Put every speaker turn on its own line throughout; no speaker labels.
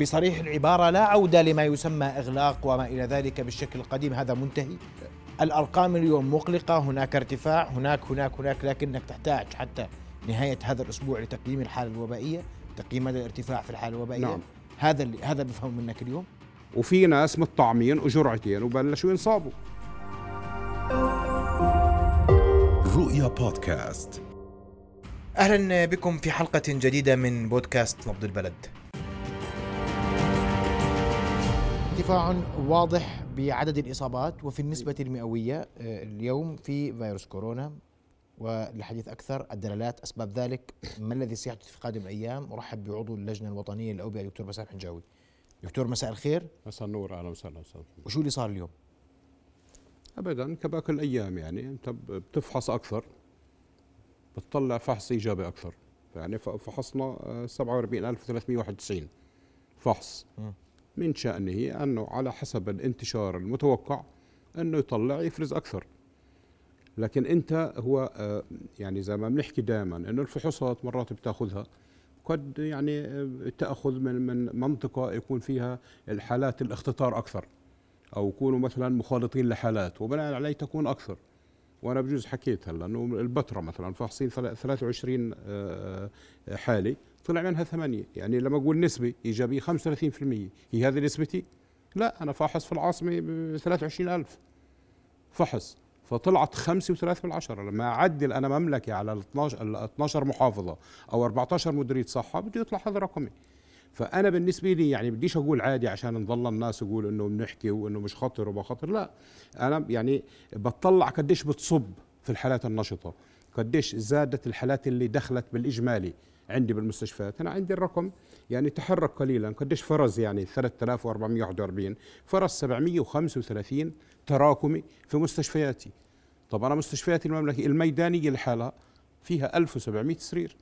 بصريح العبارة لا عودة لما يسمى إغلاق وما إلى ذلك بالشكل القديم هذا منتهي. الأرقام اليوم مقلقة هناك ارتفاع هناك هناك هناك لكنك تحتاج حتى نهاية هذا الأسبوع لتقييم الحالة الوبائية تقييم مدى الارتفاع في الحالة الوبائية.
نعم.
هذا اللي هذا بفهم منك اليوم.
وفي ناس متطعمين وجرعتين وبلشوا ينصابوا.
رؤيا بودكاست.
أهلا بكم في حلقة جديدة من بودكاست نبض البلد. ارتفاع واضح بعدد الإصابات وفي النسبة المئوية آه، اليوم في فيروس كورونا وللحديث أكثر الدلالات أسباب ذلك ما الذي سيحدث في قادم الأيام أرحب بعضو اللجنة الوطنية للأوبئة دكتور بسام حنجاوي. دكتور مساء الخير
مساء النور أهلا وسهلا
وشو اللي صار اليوم؟
ابدا كباقي الأيام يعني أنت بتفحص أكثر بتطلع فحص إيجابي أكثر يعني فحصنا آه، 47391 فحص
مم.
من شأنه أنه على حسب الانتشار المتوقع أنه يطلع يفرز أكثر. لكن أنت هو آه، يعني زي ما بنحكي دائما أنه الفحوصات مرات بتأخذها. قد يعني آه، تأخذ من من منطقة يكون فيها الحالات الاختطار أكثر. أو يكونوا مثلا مخالطين لحالات وبناء عليه تكون أكثر. وأنا بجوز حكيت هلأ إنه البتراء مثلا فاحصين ثلا- 23 آه، آه، حاله طلع منها ثمانية. يعني لما أقول نسبة إيجابية 35% هي هذه نسبتي؟ لا أنا فاحص في العاصمة ب 23000 فحص. فطلعت خمسة وثلاثة بالعشرة. لما أعدل أنا مملكة على ال 12 ال 12 محافظة أو 14 مديرية صحة بده يطلع هذا رقمي. فأنا بالنسبة لي يعني بديش أقول عادي عشان نضل الناس يقول إنه بنحكي وإنه مش خطر وما لا أنا يعني بطلع قديش بتصب في الحالات النشطة. قديش زادت الحالات اللي دخلت بالإجمالي عندي بالمستشفيات أنا عندي الرقم يعني تحرك قليلا. قديش فرز يعني 3441 فرز 735 تراكمي في مستشفياتي. طب أنا مستشفياتي المملكة الميدانية لحالها فيها 1700 سرير.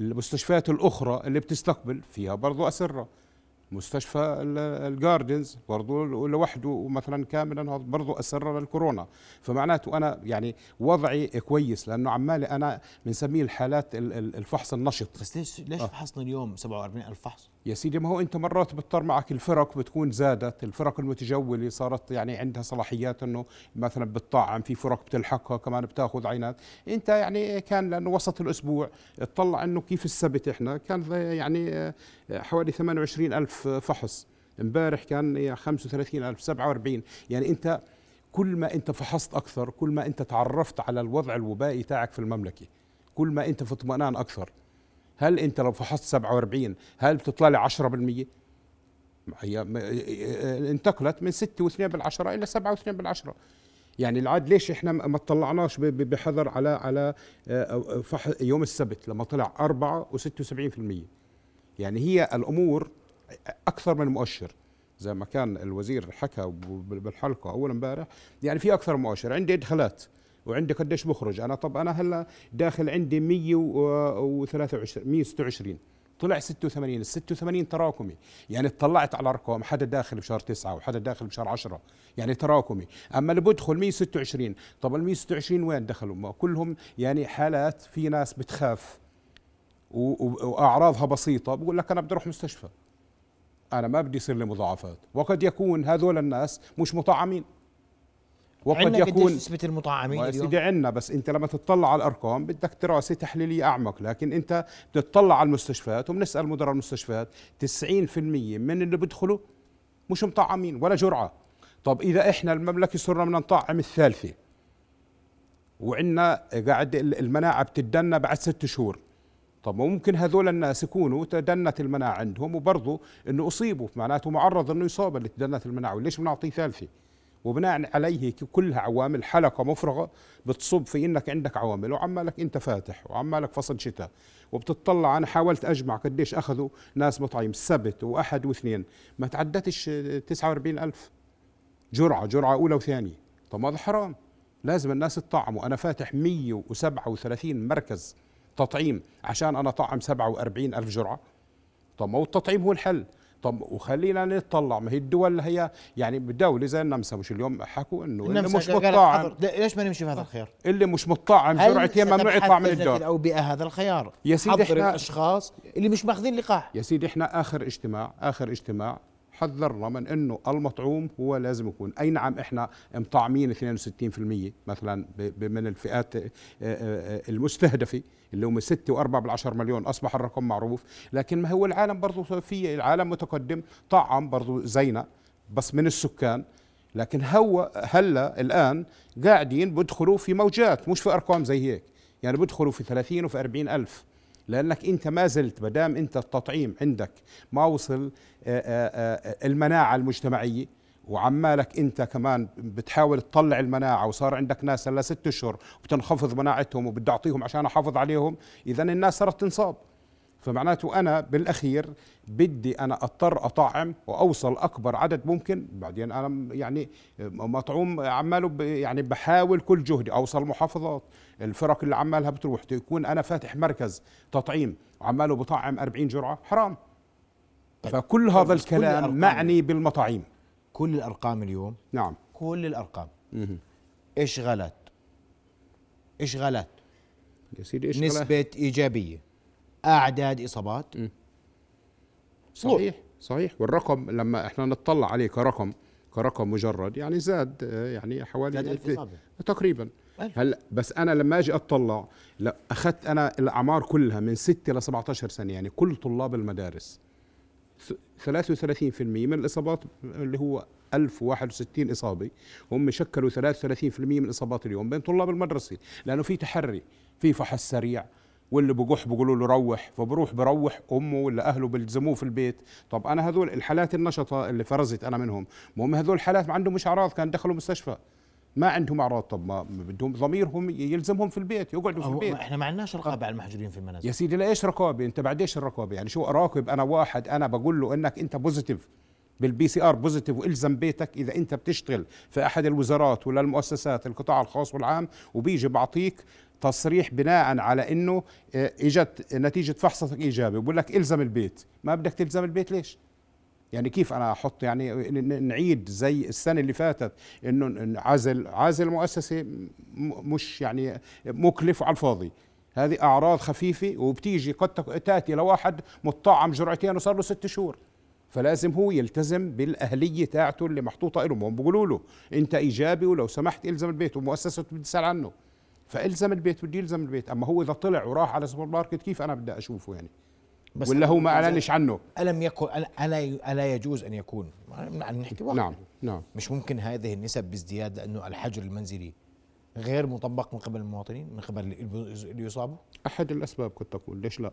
المستشفيات الأخرى اللي بتستقبل فيها برضو أسرة. مستشفى ال- الجاردنز برضو لوحده مثلا كاملا برضو أسرة للكورونا فمعناته أنا يعني وضعي كويس لأنه عمالي أنا بنسميه الحالات ال- ال- الفحص النشط
بس ليش ليش
آه.
فحصنا اليوم 47000 فحص؟
يا سيدي ما هو أنت مرات بتضطر معك الفرق بتكون زادت الفرق المتجولة صارت يعني عندها صلاحيات إنه مثلا بتطعم في فرق بتلحقها كمان بتاخذ عينات. أنت يعني كان لأنه وسط الأسبوع اطلع إنه كيف السبت إحنا؟ كان يعني حوالي 28 ألف فحص. امبارح كان 35 ألف 47 يعني أنت كل ما أنت فحصت أكثر كل ما أنت تعرفت على الوضع الوبائي تاعك في المملكة كل ما أنت في اطمئنان أكثر. هل انت لو فحصت 47 هل بتطلع لي 10% هي م- انتقلت من 6 و2 بالعشرة إلى 7 و2 بالعشرة. يعني العاد ليش إحنا ما اطلعناش بحذر على على فح- يوم السبت لما طلع 4 و76% يعني هي الأمور أكثر من مؤشر. زي ما كان الوزير حكى بالحلقة أول امبارح يعني في أكثر مؤشر. عندي إدخالات. وعندي قديش بخرج أنا طب أنا هلا داخل عندي 123 126 طلع 86 ال 86 تراكمي. يعني اطلعت على أرقام. حدا داخل بشهر 9 وحدا داخل بشهر 10 يعني تراكمي. أما اللي بدخل 126 طب ال 126 وين دخلوا؟ ما كلهم يعني حالات في ناس بتخاف. وأعراضها بسيطة. بقول لك أنا بدي أروح مستشفى. أنا ما بدي يصير لي مضاعفات. وقد يكون هذول الناس مش مطعمين. وقد
عندنا
يكون
نسبة المطعمين اليوم؟
سيدي عنا بس انت لما تطلع على الأرقام بدك دراسة تحليلية أعمق لكن انت بتطلع على المستشفيات وبنسأل مدراء المستشفيات 90% من اللي بيدخلوا مش مطعمين ولا جرعة طب إذا إحنا المملكة صرنا بدنا نطعم الثالثة وعندنا قاعد المناعة بتدنا بعد ست شهور طب ممكن هذول الناس يكونوا تدنت المناعة عندهم وبرضه إنه أصيبوا معناته معرض إنه يصاب اللي تدنت المناعة وليش بنعطيه ثالثة وبناء عليه كلها عوامل حلقة مفرغة بتصب في إنك عندك عوامل وعمالك أنت فاتح وعمالك فصل شتاء وبتطلع أنا حاولت أجمع قديش أخذوا ناس مطعم سبت وأحد واثنين ما تعدتش 49000 جرعة جرعة أولى وثانية. طب ما هذا حرام. لازم الناس تطعموا أنا فاتح 137 مركز تطعيم عشان أنا طعم 47 ألف جرعة. طب ما هو التطعيم هو الحل. طب وخلينا نطلع. ما هي الدول هي يعني بدولة زي النمسا مش اليوم؟ حكوا إنه اللي مش.
ده- ليش ما نمشي في هذا الخيار؟
اللي مش مطعم
هل
جرعتين ممنوع يطلع من الدار
الأوبئة هذا الخيار؟
يا سيدي
حضر
إحنا-
الأشخاص اللي مش ماخذين لقاح.
يا سيدي إحنا آخر اجتماع آخر اجتماع حذرنا من إنه المطعوم هو لازم يكون. أي نعم إحنا مطعمين 62% مثلا من الفئات آه، آه، المستهدفة اللي هم 6 و4 بالعشر مليون أصبح الرقم معروف. لكن ما هو العالم برضه في العالم متقدم طعم برضه زينا بس من السكان. لكن هو هلا الآن قاعدين بدخلوا في موجات مش في أرقام زي هيك. يعني بدخلوا في 30 وفي 40 ألف. لأنك أنت ما زلت ما دام أنت التطعيم عندك ما وصل آه، آه، آه، المناعة المجتمعية وعمالك أنت كمان بتحاول تطلع المناعة وصار عندك ناس هلا ست أشهر وبتنخفض مناعتهم وبدي أعطيهم عشان أحافظ عليهم اذا الناس صارت تنصاب. فمعناته أنا بالأخير بدي أنا أضطر أطعم وأوصل أكبر عدد ممكن بعدين أنا يعني مطعوم عماله يعني بحاول كل جهدي أوصل محافظات. الفرق اللي عمالها بتروح يكون أنا فاتح مركز تطعيم وعماله بطعم 40 جرعة حرام. فكل هذا
بس كل
الكلام معني بالمطاعيم.
كل الأرقام اليوم.
نعم.
كل الأرقام.
مهم.
إشغالات إشغالات
يا سيدي إيش
نسبة إيجابية أعداد إصابات.
صحيح. صحيح. والرقم لما إحنا نطلع عليه كرقم كرقم مجرد يعني زاد يعني حوالي
زاد ألف إصابة.
تقريبا.
ألف.
هلا بس أنا لما أجي أطلع لا أخذت أنا الأعمار كلها من 6 ل 17 سنة يعني كل طلاب المدارس. ث- 33% من الإصابات اللي هو 1061 اصابه هم شكلوا 33% من اصابات اليوم بين طلاب المدرسة لأنه في تحري في فحص سريع واللي بقح بقولوا له روح فبروح بروح أمه ولا أهله بيلزموه في البيت. طب أنا هذول الحالات النشطة اللي فرزت أنا منهم هم هذول الحالات ما عندهم مش اعراض كان دخلوا مستشفى. ما عندهم أعراض طب ما بدهم ضميرهم يلزمهم في البيت يقعدوا في البيت.
إحنا ما عندناش رقابة على المحجورين في المنازل.
يا سيدي لإيش رقابة؟ أنت بعد إيش الرقابة؟ يعني شو اراقب أنا واحد أنا بقول له إنك أنت positive بال PCR positive وإلزم بيتك إذا أنت بتشتغل في أحد الوزارات ولا المؤسسات القطاع الخاص والعام وبيجي بعطيك تصريح بناء على إنه آه، إجت نتيجة فحصك ايجابي بقول لك إلزم البيت. ما بدك تلزم البيت ليش؟ يعني كيف أنا أحط يعني نعيد زي السنة اللي فاتت إنه عزل عزل مؤسسة م- مش يعني مكلف على الفاضي. هذه أعراض خفيفة وبتيجي قد تأتي لواحد مطعم جرعتين وصار له ست شهور. فلازم هو يلتزم بالأهلية تاعته اللي محطوطة له. هم بيقولوا له أنت إيجابي ولو سمحت إلزم البيت. ومؤسسته بتسأل عنه. فإلزم البيت بده يلزم البيت. أما هو إذا طلع وراح على سوبر ماركت كيف أنا بدي أشوفه يعني؟
بس
ولا هو ما أعلنش عنه؟
ألم يكن ألا ألا يجوز أن يكون؟ نحكي واقع.
نعم نعم.
مش ممكن هذه النسب بازدياد لأنه الحجر المنزلي غير مطبق من قبل المواطنين من قبل اللي يصابوا؟
أحد الأسباب قد تكون ليش لا؟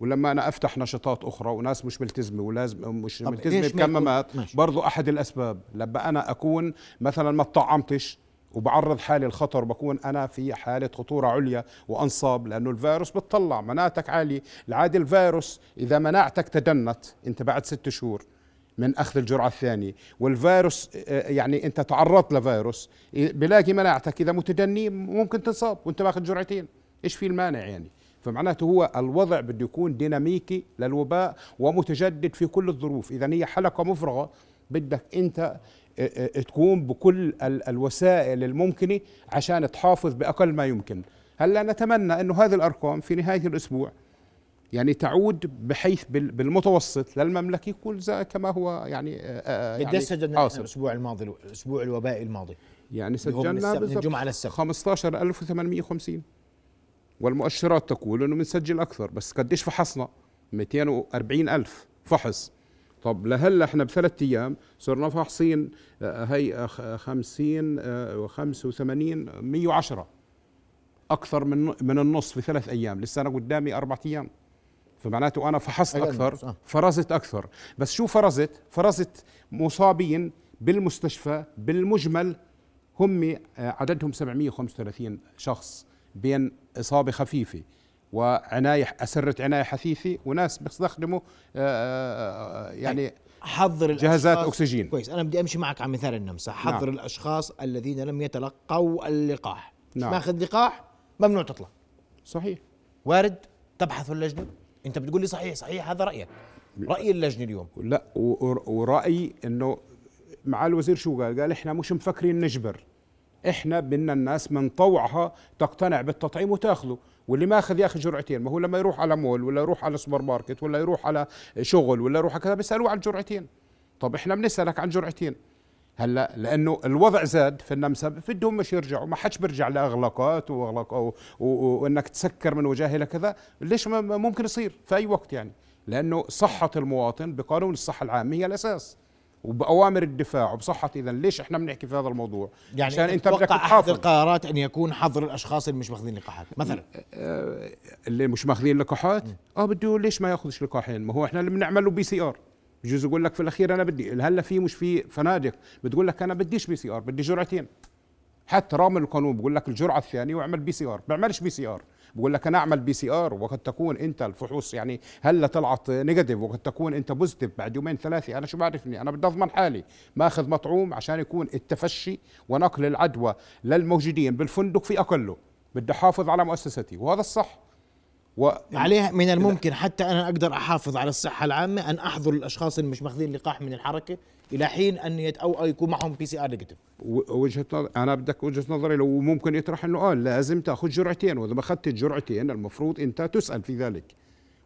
ولما أنا أفتح نشاطات أخرى وناس مش ملتزمة ولازم مش
ملتزمة
بكمامات. برضو أحد الأسباب. لما أنا أكون مثلا ما طعمتش وبعرض حالي الخطر بكون أنا في حالة خطورة عليا وأنصاب لأنه الفيروس بتطلع مناعتك عالية. العادي الفيروس إذا مناعتك تدنت أنت بعد ست شهور من أخذ الجرعة الثانية والفيروس آه، يعني أنت تعرضت لفيروس بلاقي مناعتك إذا متدني ممكن تنصاب وأنت ماخذ جرعتين. إيش في المانع يعني؟ فمعناته هو الوضع بده يكون ديناميكي للوباء ومتجدد في كل الظروف. إذا هي حلقة مفرغة بدك أنت تكون بكل ال- الوسائل الممكنة عشان تحافظ بأقل ما يمكن. هلأ نتمنى إنه هذه الأرقام في نهاية الأسبوع يعني تعود بحيث بال- بالمتوسط للمملكة يكون كما هو يعني آه، آه، يعني
سجلنا
حاصل.
الأسبوع الماضي الأسبوع الوبائي الماضي؟
يعني سجلنا
من الجمعة للسبت.
15850 والمؤشرات تقول إنه بنسجل أكثر بس قديش فحصنا؟ 240 ألف فحص. طب لهلا إحنا بثلاث أيام صرنا فاحصين آه، هي آه، خ- 50 آه، و85 110 أكثر من من النص في ثلاث أيام. لسه أنا قدامي أربع أيام. فمعناته أنا فحصت
من أكثر آه.
فرزت أكثر. بس شو فرزت؟ فرزت مصابين بالمستشفى بالمجمل هم عددهم 735 شخص بين إصابة خفيفة. وعناية أسرة عناية حثيثة وناس بيستخدموا آه، آه، يعني
حضر
جهازات أكسجين.
كويس. أنا بدي أمشي معك على مثال النمسا. حضر
نعم.
الأشخاص الذين لم يتلقوا اللقاح.
نعم.
ماخذ لقاح؟ ممنوع تطلع.
صحيح.
وارد تبحث اللجنة. أنت بتقول لي صحيح صحيح هذا رأيك. رأي اللجنة اليوم.
لا ورأيي إنه مع الوزير شو قال؟ قال إحنا مش مفكرين نجبر. إحنا بدنا الناس من طوعها تقتنع بالتطعيم وتأخذه. واللي ما أخذ يأخذ جرعتين. ما هو لما يروح على مول ولا يروح على سوبر ماركت ولا يروح على شغل ولا يروح على كذا بيسألوه عن الجرعتين طب إحنا بنسألك عن جرعتين. هلأ لأنه الوضع زاد في النمسا بدهم مش يرجعوا. ما حدش بيرجع لأغلاقات واغلاق وإنك تسكر من وجاه إلى كذا. ليش ممكن يصير؟ في أي وقت يعني. لأنه صحة المواطن بقانون الصحة العامة هي الأساس. وبأوامر الدفاع وبصحة اذا ليش إحنا بنحكي في هذا الموضوع؟
يعني
عشان أنت بدك أحد
القرارات أن يكون حظر الأشخاص اللي مش ماخذين لقاحات مثلا؟
آه، اللي مش ماخذين لقاحات؟ آه بده ليش ما يأخذش لقاحين؟ ما هو إحنا اللي بنعمل له PCR. بجوز يقول لك في الأخير أنا بدي هلا في مش في فنادق؟ بتقول لك أنا بديش PCR بدي جرعتين. حتى رغم القانون بقول لك الجرعة الثانية واعمل PCR. بيعملش PCR. بقول لك أنا أعمل PCR وقد تكون أنت الفحوص يعني هلا طلعت negative؟ وقد تكون أنت positive بعد يومين ثلاثة أنا شو بعرفني؟ أنا بدي أضمن حالي ماخذ مطعوم عشان يكون التفشي ونقل العدوى للموجودين بالفندق في أقله بدي أحافظ على مؤسستي وهذا الصح. و
عليها من الممكن حتى أنا أقدر أحافظ على الصحة العامة أن أحظر الأشخاص اللي مش ماخذين لقاح من الحركة. إلى حين أن يت أو يكون معهم PCR
negative وجهة نظر أنا بدك وجهة نظري لو ممكن يطرح إنه آه لازم تأخذ جرعتين وإذا ما أخذت الجرعتين المفروض أنت تسأل في ذلك.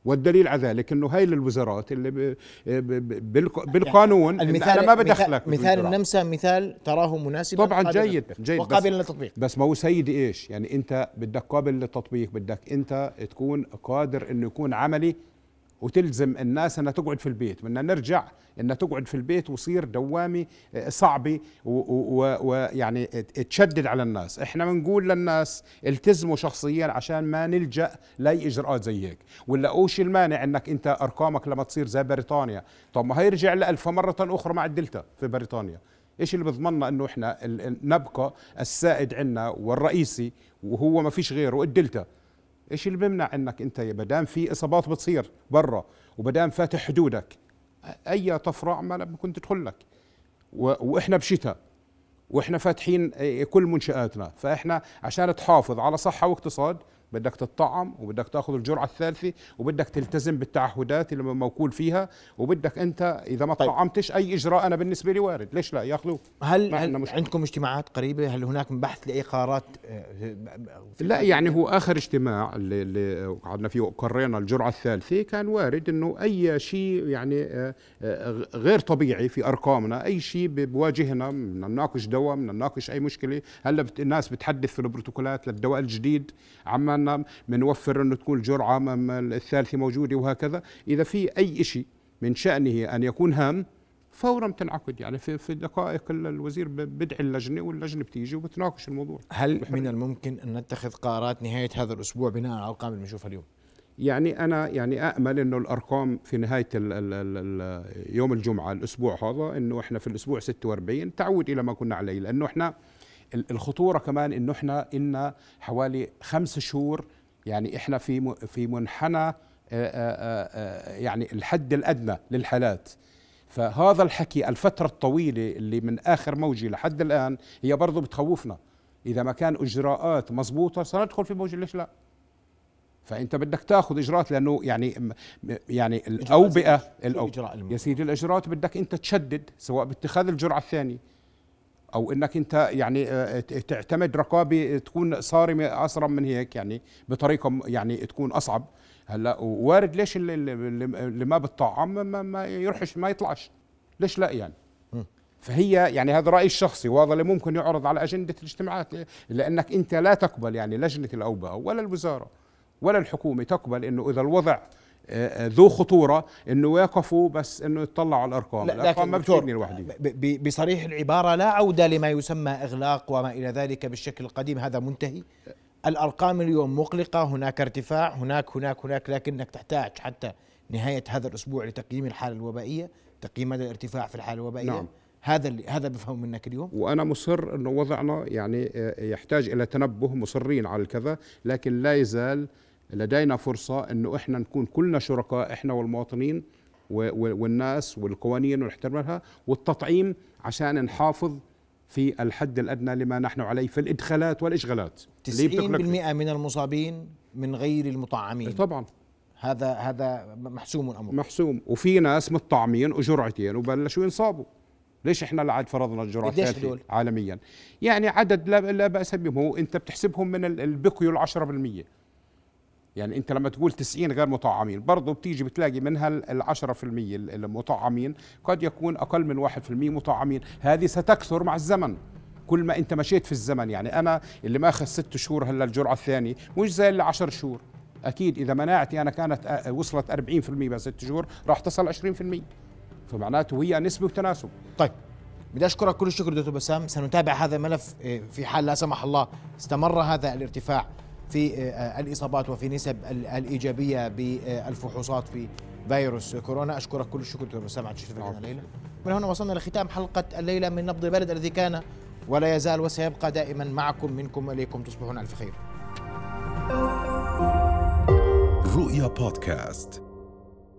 والدليل على ذلك إنه هاي الوزارات اللي ب ب ب بالق- بالقانون إن
المثال
أنا ما بدخلك
مثال. النمسا مثال تراه مناسبا
طبعاً جيد، جيد،
وقابلا للتطبيق.
بس ما هو سيدي إيش؟ يعني أنت بدك قابل للتطبيق بدك أنت تكون قادر إنه يكون عملي وتلزم الناس إنها تقعد في البيت. بدنا نرجع إنها تقعد في البيت وصير دوامه آه، صعبه ويعني تشدد على الناس. إحنا بنقول للناس التزموا شخصيا عشان ما نلجأ لأي إجراءات زي هيك. ولا أوش المانع إنك أنت أرقامك لما تصير زي بريطانيا؟ طب ما هيرجع لألف مرة أخرى مع الدلتا في بريطانيا. إيش اللي بضمننا إنه إحنا نبقى السائد عندنا والرئيسي وهو ما فيش غيره؟ الدلتا. إيش اللي بيمنع إنك أنت بدام في إصابات بتصير برا وبدام فاتح حدودك أي طفره ما ممكن تدخل لك. وإحنا بشتاء وإحنا فاتحين إيه، كل منشآتنا. فإحنا عشان تحافظ على صحة واقتصاد بدك تطعم وبدك تاخذ الجرعة الثالثة وبدك تلتزم بالتعهدات اللي موكول فيها وبدك أنت إذا ما
طيب.
طعمتش أي إجراء أنا بالنسبة لي وارد. ليش لا؟ يأخذوه.
هل, هل
مشكلة.
عندكم اجتماعات قريبة؟ هل هناك بحث لأي قرارات؟ آه،
لا يعني هو آخر اجتماع اللي, اللي قعدنا فيه وقرينا الجرعة الثالثة كان وارد إنه أي شيء يعني آه، آه، غير طبيعي في أرقامنا أي شيء بواجهنا بدنا نناقش دواء بدنا نناقش أي مشكلة. هلأ الناس بتحدث في البروتوكولات للدواء الجديد. عمالنا بنوفر إنه تكون الجرعة الثالثة موجودة وهكذا. إذا في أي شيء من شأنه أن يكون هام فورا بتنعقد. يعني في في دقائق ال- الوزير بدعي اللجنة واللجنة بتيجي وبتناقش الموضوع.
هل
بحرية.
من الممكن أن نتخذ قرارات نهاية هذا الأسبوع بناء على الأرقام اللي بنشوفها اليوم؟
يعني أنا يعني امل إنه الأرقام في نهاية ال ال ال ال يوم الجمعة الأسبوع هذا إنه إحنا في الأسبوع 46 تعود إلى ما كنا عليه. لأنه إحنا الخطورة كمان إنه إحنا إلنا حوالي خمس شهور يعني إحنا في في منحنى يعني الحد الأدنى للحالات. فهذا الحكي الفترة الطويلة اللي من آخر موجة لحد الآن هي برضه بتخوفنا. إذا ما كان إجراءات مضبوطة سندخل في موجه ليش لا؟ فأنت بدك تاخذ إجراءات لأنه يعني يعني الأوبئة
شو
الأو...
الإجراء المهم؟
يا سيدي الإجراءات بدك أنت تشدد سواء باتخاذ الجرعة الثانية. أو إنك أنت يعني آه، تعتمد رقابه تكون صارمه اسرع من هيك يعني بطريقة يعني تكون أصعب. هلأ وارد ليش اللي, اللي, ما بتطعم ما, ما يروحش ما يطلعش. ليش لا يعني؟ فهي يعني هذا رأيي الشخصي وهذا اللي ممكن يعرض على أجندة الاجتماعات لأنك أنت لا تقبل يعني لجنة الأوبئة ولا الوزارة ولا الحكومة تقبل إنه إذا الوضع ذو خطورة إنه يقفوا بس إنه يطلعوا على الأرقام.
لا الأرقام
ما بتفيدني لوحدي.
بصريح العبارة لا عودة لما يسمى إغلاق وما إلى ذلك بالشكل القديم هذا منتهي. الأرقام اليوم مقلقة هناك ارتفاع هناك هناك هناك لكنك تحتاج حتى نهاية هذا الأسبوع لتقييم الحالة الوبائية تقييم مدى الارتفاع في الحالة الوبائية.
نعم.
هذا اللي هذا بفهم منك اليوم.
وأنا مصر إنه وضعنا يعني آه، يحتاج إلى تنبه مصرين على الكذا لكن لا يزال لدينا فرصة إنه إحنا نكون كلنا شركاء إحنا والمواطنين والناس والقوانين ونحترمها والتطعيم عشان نحافظ في الحد الأدنى لما نحن عليه في الإدخالات والإشغالات. اللي
90%
بتقلق
من المصابين من غير المطعمين.
طبعا.
هذا هذا محسوم الأمر.
محسوم. وفي ناس متطعمين وجرعتين وبلشوا ينصابوا. ليش إحنا لا عاد فرضنا
هدول؟
عالميا؟ يعني عدد لا, لا بأس بهم. هو أنت بتحسبهم من ال- اللي بقيوا ال 10% يعني انت لما تقول 90 غير مطعمين برضه بتيجي بتلاقي منها ال 10% ال- المطعمين قد يكون أقل من 1% مطعمين. هذه ستكثر مع الزمن. كل ما انت مشيت في الزمن يعني أنا اللي ماخذ ست شهور هلأ الجرعة الثانية مش زي اللي 10 شهور. أكيد إذا مناعتي أنا كانت أ- وصلت 40% بس ست شهور راح تصل 20% فمعناته هي نسبة وتناسب.
طيب بدي أشكرك كل الشكر دكتور بسام. سنتابع هذا الملف آه، في حال لا سمح الله استمر هذا الارتفاع. في آه، الإصابات وفي نسب ال- الإيجابية بالفحوصات في فيروس كورونا. أشكرك كل الشكر دكتور بسام على تشريفك لنا الليلة من هنا وصلنا لختام حلقة الليلة من نبض البلد الذي كان ولا يزال وسيبقى دائما معكم منكم إليكم تصبحون ألف خير.
رؤيا بودكاست.